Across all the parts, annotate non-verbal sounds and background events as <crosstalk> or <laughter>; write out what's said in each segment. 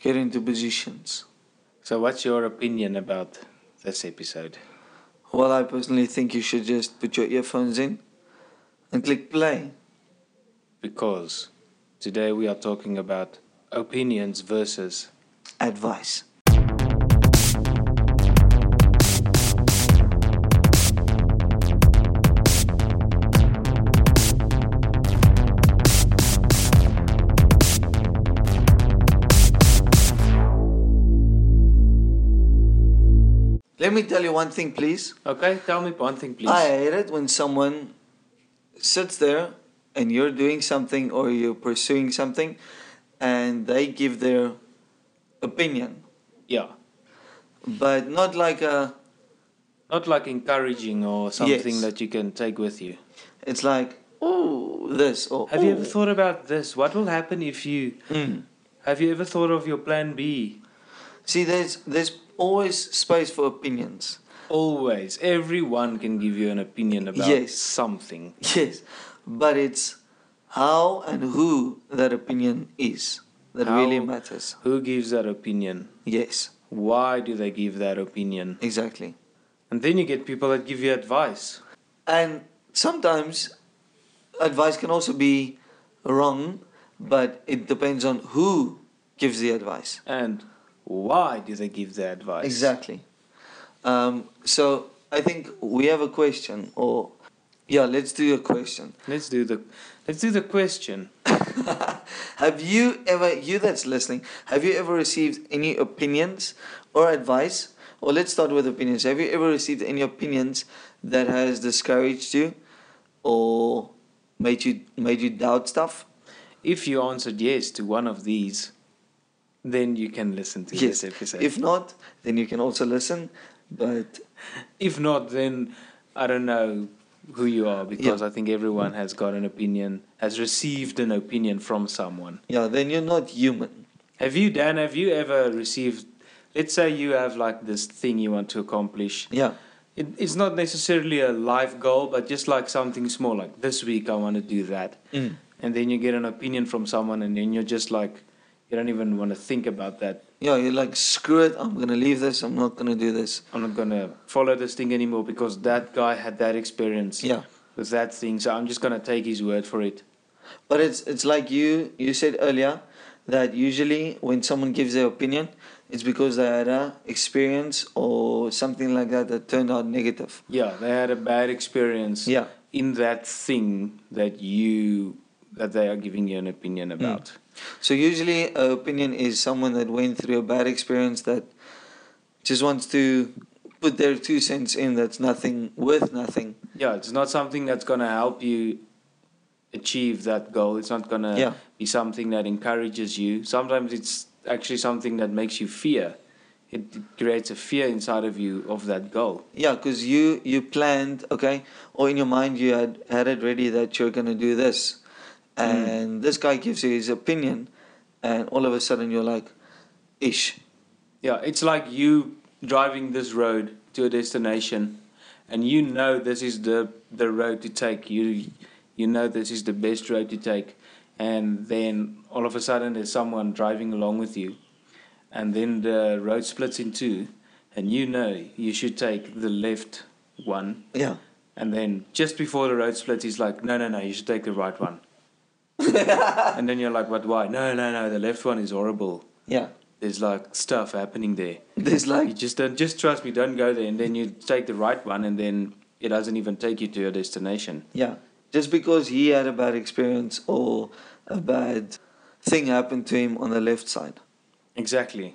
get into positions. So, what's your opinion about this episode? Well, I personally think you should just put your earphones in and click play. Because today we are talking about opinions versus Advice. Let me tell you one thing, please. Okay, tell me one thing, please. I hate it when someone sits there and you're doing something or you're pursuing something and they give their opinion, Yeah, but not like a. not like encouraging or something Yes. that you can take with you. It's like, oh, this or. Have you ever thought about this? What will happen if you. Mm. Have you ever thought of your plan B? See, there's there's always space for opinions. Always. Everyone can give you an opinion about Yes. something. Yes, but it's how and who that opinion is that How- really matters. Who gives that opinion? Yes, Why do they give that opinion? exactly. And then you get people that give you advice. And sometimes advice can also be wrong, but it depends on who gives the advice. And why do they give the advice? Exactly. Um, so I think we have a question, or yeah, let's do a question. Let's do the let's do the question. <laughs> have you ever, you that's listening, have you ever received any opinions or advice? Or let's start with opinions. Have you ever received any opinions that has discouraged you, or made you made you doubt stuff? If you answered yes to one of these, then you can listen to Yes. this episode. If not, then you can also listen. But If not, then I don't know who you are because Yeah. I think everyone has got an opinion, has received an opinion from someone. yeah, then you're not human. Have you, Dan, have you ever received, let's say you have like this thing you want to accomplish. Yeah. It, it's not necessarily a life goal, but just like something small, like this week I want to do that. Mm. And then you get an opinion from someone, and then you're just like, you don't even want to think about that. Yeah, you're like, screw it, I'm gonna leave this, I'm not gonna do this. I'm not going to follow this thing anymore because that guy had that experience Yeah. with that thing. So I'm just going to take his word for it. But it's it's like you you said earlier that usually when someone gives their opinion, it's because they had a experience or something like that that turned out negative. Yeah, they had a bad experience Yeah. in that thing that you that they are giving you an opinion hmm. about. So usually an opinion is someone that went through a bad experience that just wants to put their two cents in that's nothing worth nothing. Yeah, it's not something that's going to help you achieve that goal. It's not going to Yeah. be something that encourages you. Sometimes it's actually something that makes you fear. It it creates a fear inside of you of that goal. Yeah, because you you planned okay, or in your mind you had had it ready that you're gonna do this, Mm. and this guy gives you his opinion, and all of a sudden you're like, ish. Yeah, it's like you driving this road to a destination and you know this is the the road to take. You you know this is the best road to take and then all of a sudden there's someone driving along with you and then the road splits in two and you know you should take the left one Yeah. and then just before the road splits he's like no no no you should take the right one <laughs> and then you're like but why? No no no the left one is horrible. Yeah. there's like stuff happening there. There's like you just don't just trust me don't go there. And then you take the right one and then it doesn't even take you to your destination. Yeah, just because he had a bad experience or a bad thing happened to him on the left side. exactly.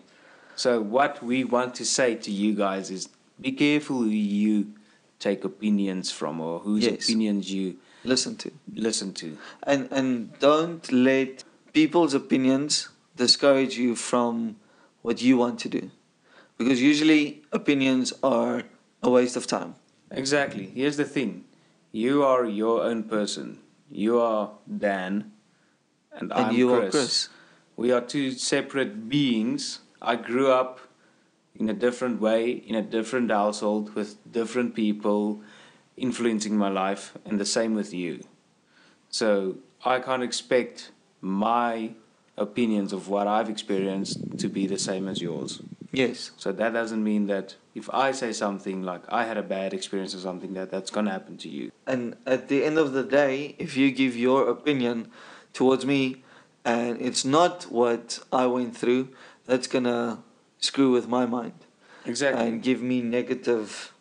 So what we want to say to you guys is be careful who you take opinions from or whose Yes. opinions you Listen to. listen to. And and don't let people's opinions discourage you from what you want to do. Because usually opinions are a waste of time. Exactly. Here's the thing. You are your own person. You are dan and, and i'm you chris. are chris. We are two separate beings. I grew up in a different way, in a different household, with different people influencing my life, and the same with you. So I can't expect my opinions of what I've experienced to be the same as yours. Yes. So that doesn't mean that if I say something like I had a bad experience or something, that that's gonna happen to you. And at the end of the day, if you give your opinion towards me and it's not what I went through, that's gonna screw with my mind Exactly. and give me negative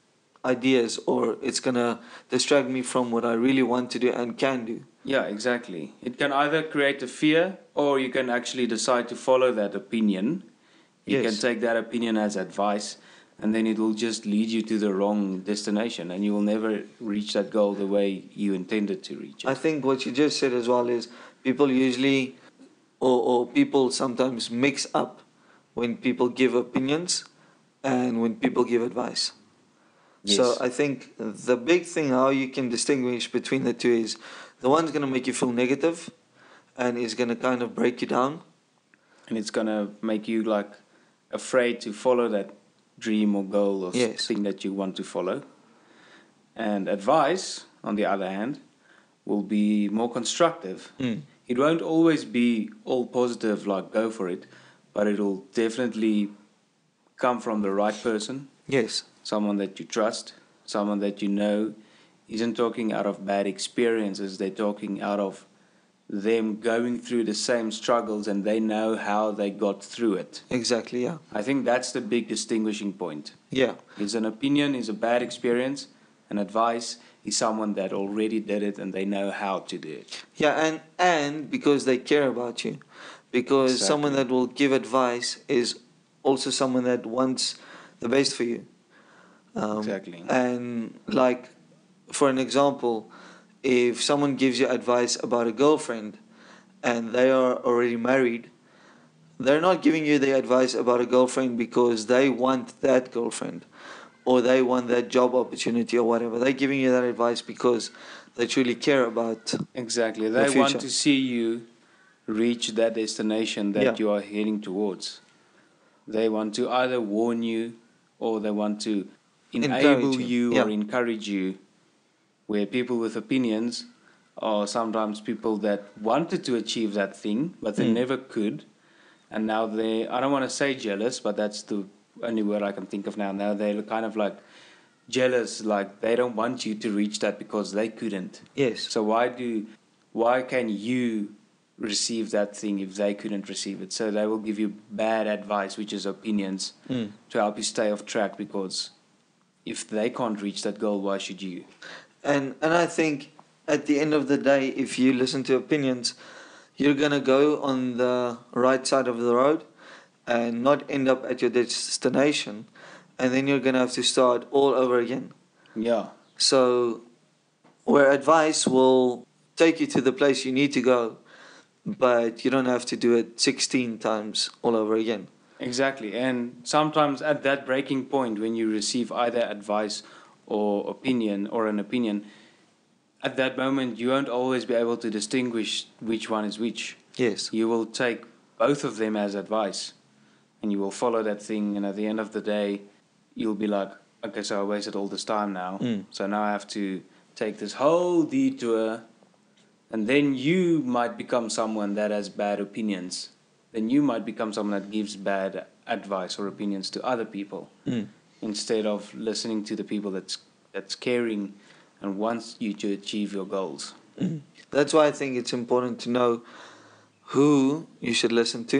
ideas or it's gonna distract me from what I really want to do and can do. Yeah, exactly. It can either create a fear or you can actually decide to follow that opinion. You Yes. can take that opinion as advice and then it will just lead you to the wrong destination and you will never reach that goal the way you intended to reach it. I think what you just said as well is people usually or, or people sometimes mix up when people give opinions and when people give advice. So I think the big thing how you can distinguish between the two is the one's going to make you feel negative and is going to kind of break you down. and it's going to make you like afraid to follow that dream or goal or Yes. thing that you want to follow. And advice, on the other hand, will be more constructive. Mm. It won't always be all positive, like go for it, but it'll definitely come from the right person, Yes. someone that you trust, someone that you know isn't talking out of bad experiences, they're talking out of them going through the same struggles and they know how they got through it. Exactly. Yeah. I think that's the big distinguishing point. Yeah. Is an opinion is a bad experience, and advice is someone that already did it and they know how to do it. Yeah, and and because they care about you, because someone that will give advice is also someone that wants the best for you. Um, Exactly. And like, for an example, if someone gives you advice about a girlfriend, and they are already married, they're not giving you the advice about a girlfriend because they want that girlfriend, or they want that job opportunity or whatever. They're giving you that advice because they truly care about Exactly. The They want to see you reach that destination that Yeah. you are heading towards. They want to either warn you or they want to Encourage enable you. you, Yeah. or encourage you. Where people with opinions are sometimes people that wanted to achieve that thing, but they Mm. never could. And now they, I don't want to say jealous, but that's the only word I can think of now. Now they're kind of like jealous, like they don't want you to reach that because they couldn't. yes. So why do why can you receive that thing if they couldn't receive it? So they will give you bad advice, which is opinions, Mm. to help you stay off track because if they can't reach that goal, why should you? And and I think at the end of the day, if you listen to opinions, you're gonna go on the right side of the road, and not end up at your destination, and then you're gonna have to start all over again. Yeah. So, where advice will take you to the place you need to go, but you don't have to do it 16 times all over again. Exactly. And sometimes at that breaking point when you receive either advice or opinion or an opinion, at that moment you won't always be able to distinguish which one is which. Yes. you will take both of them as advice and you will follow that thing and at the end of the day you'll be like okay so i wasted all this time now Mm. so now i have to take this whole detour and then you might become someone that has bad opinions then you might become someone that gives bad advice or opinions to other people Mm. instead of listening to the people that's that's caring and wants you to achieve your goals Mm. That's why I think it's important to know who you should listen to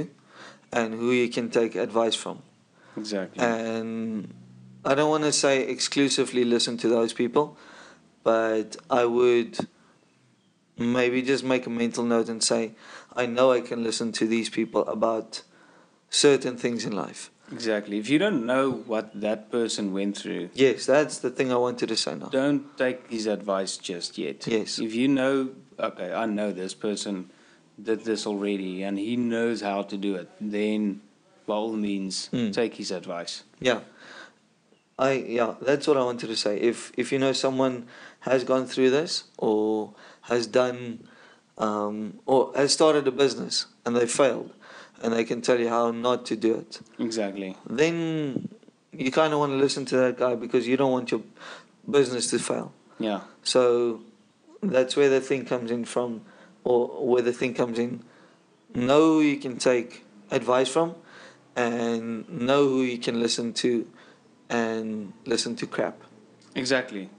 and who you can take advice from. exactly And I don't want to say exclusively listen to those people, but I would maybe just make a mental note and say, I know I can listen to these people about certain things in life. Exactly. If you don't know what that person went through, Yes, that's the thing I wanted to say now. don't take his advice just yet. Yes. If you know, okay, I know this person did this already and he knows how to do it, then by all means, Mm. take his advice. Yeah. I yeah, that's what I wanted to say. If if you know someone has gone through this or has done um, or has started a business and they failed and they can tell you how not to do it, Exactly. then you kind of want to listen to that guy because you don't want your business to fail. Yeah. So that's where the thing comes in from, or where the thing comes in. know who you can take advice from, and know who you can listen to, and listen to crap. Exactly.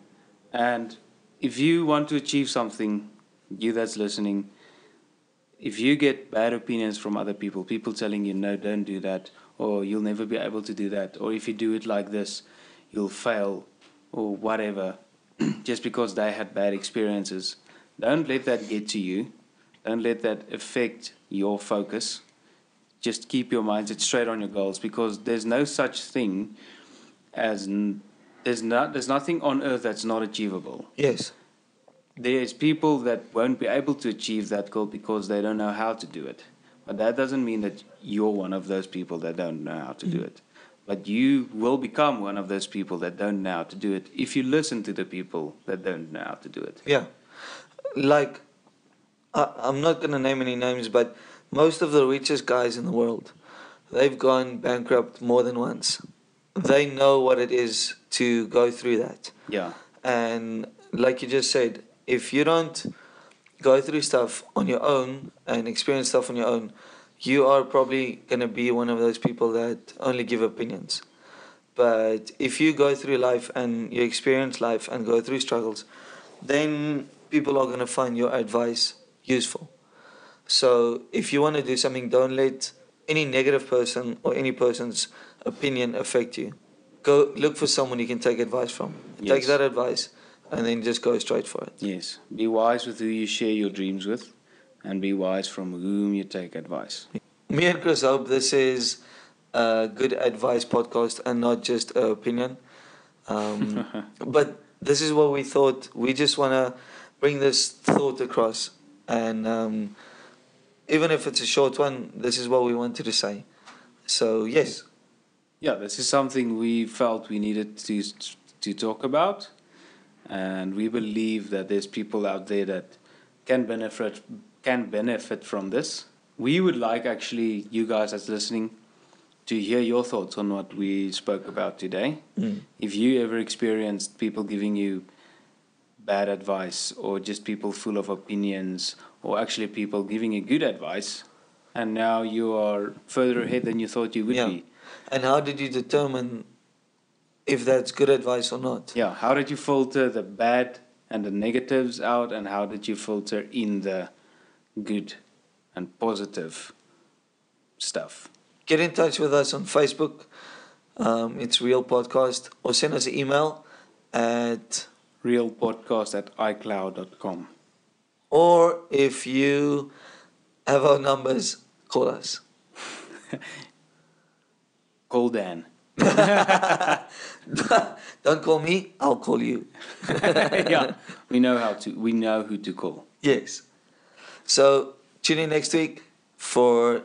And if you want to achieve something, you that's listening, if you get bad opinions from other people, people telling you, no, don't do that, or you'll never be able to do that, or if you do it like this, you'll fail, or whatever, <clears throat> just because they had bad experiences, don't let that get to you. Don't let that affect your focus. Just keep your mindset straight on your goals because there's no such thing as there's not there's nothing on earth that's not achievable. Yes. There's people that won't be able to achieve that goal because they don't know how to do it. But that doesn't mean that you're one of those people that don't know how to do mm-hmm. it. But you will become one of those people that don't know how to do it if you listen to the people that don't know how to do it. Yeah. Like, I, I'm not going to name any names, but most of the richest guys in the world, they've gone bankrupt more than once. They know what it is to go through that. Yeah. And like you just said, if you don't go through stuff on your own and experience stuff on your own, you are probably going to be one of those people that only give opinions. But if you go through life and you experience life and go through struggles, then people are going to find your advice useful. So if you want to do something, don't let any negative person or any person's opinion affect you. Go look for someone you can take advice from. Take that advice and then just go straight for it. Yes. Be wise with who you share your dreams with and be wise from whom you take advice. Me and Chris hope this is a good advice podcast and not just an opinion. Um, <laughs> but this is what we thought. We just want to bring this thought across. And um, even if it's a short one, this is what we wanted to say. So, yes, Yeah, this is something we felt we needed to to talk about, and we believe that there's people out there that can benefit can benefit from this. We would like actually you guys that's listening to hear your thoughts on what we spoke about today. Mm. If you ever experienced people giving you bad advice, or just people full of opinions, or actually people giving you good advice, and now you are further ahead than you thought you would Yeah. be. And how did you determine if that's good advice or not? Yeah, how did you filter the bad and the negatives out, and how did you filter in the good and positive stuff? Get in touch with us on Facebook. Um, it's Real Podcast. Or send us an email at, Realpodcast at iCloud.com. or if you have our numbers, call us. <laughs> Call Dan. <laughs> <laughs> Don't call me, I'll call you. <laughs> yeah, we know how to. We know who to call. Yes. So tune in next week for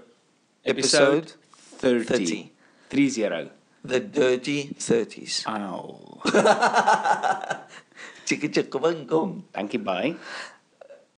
episode, 30. 30. 30. The Dirty 30s. Ow. Chicka chicka bang gong. Thank you, bye.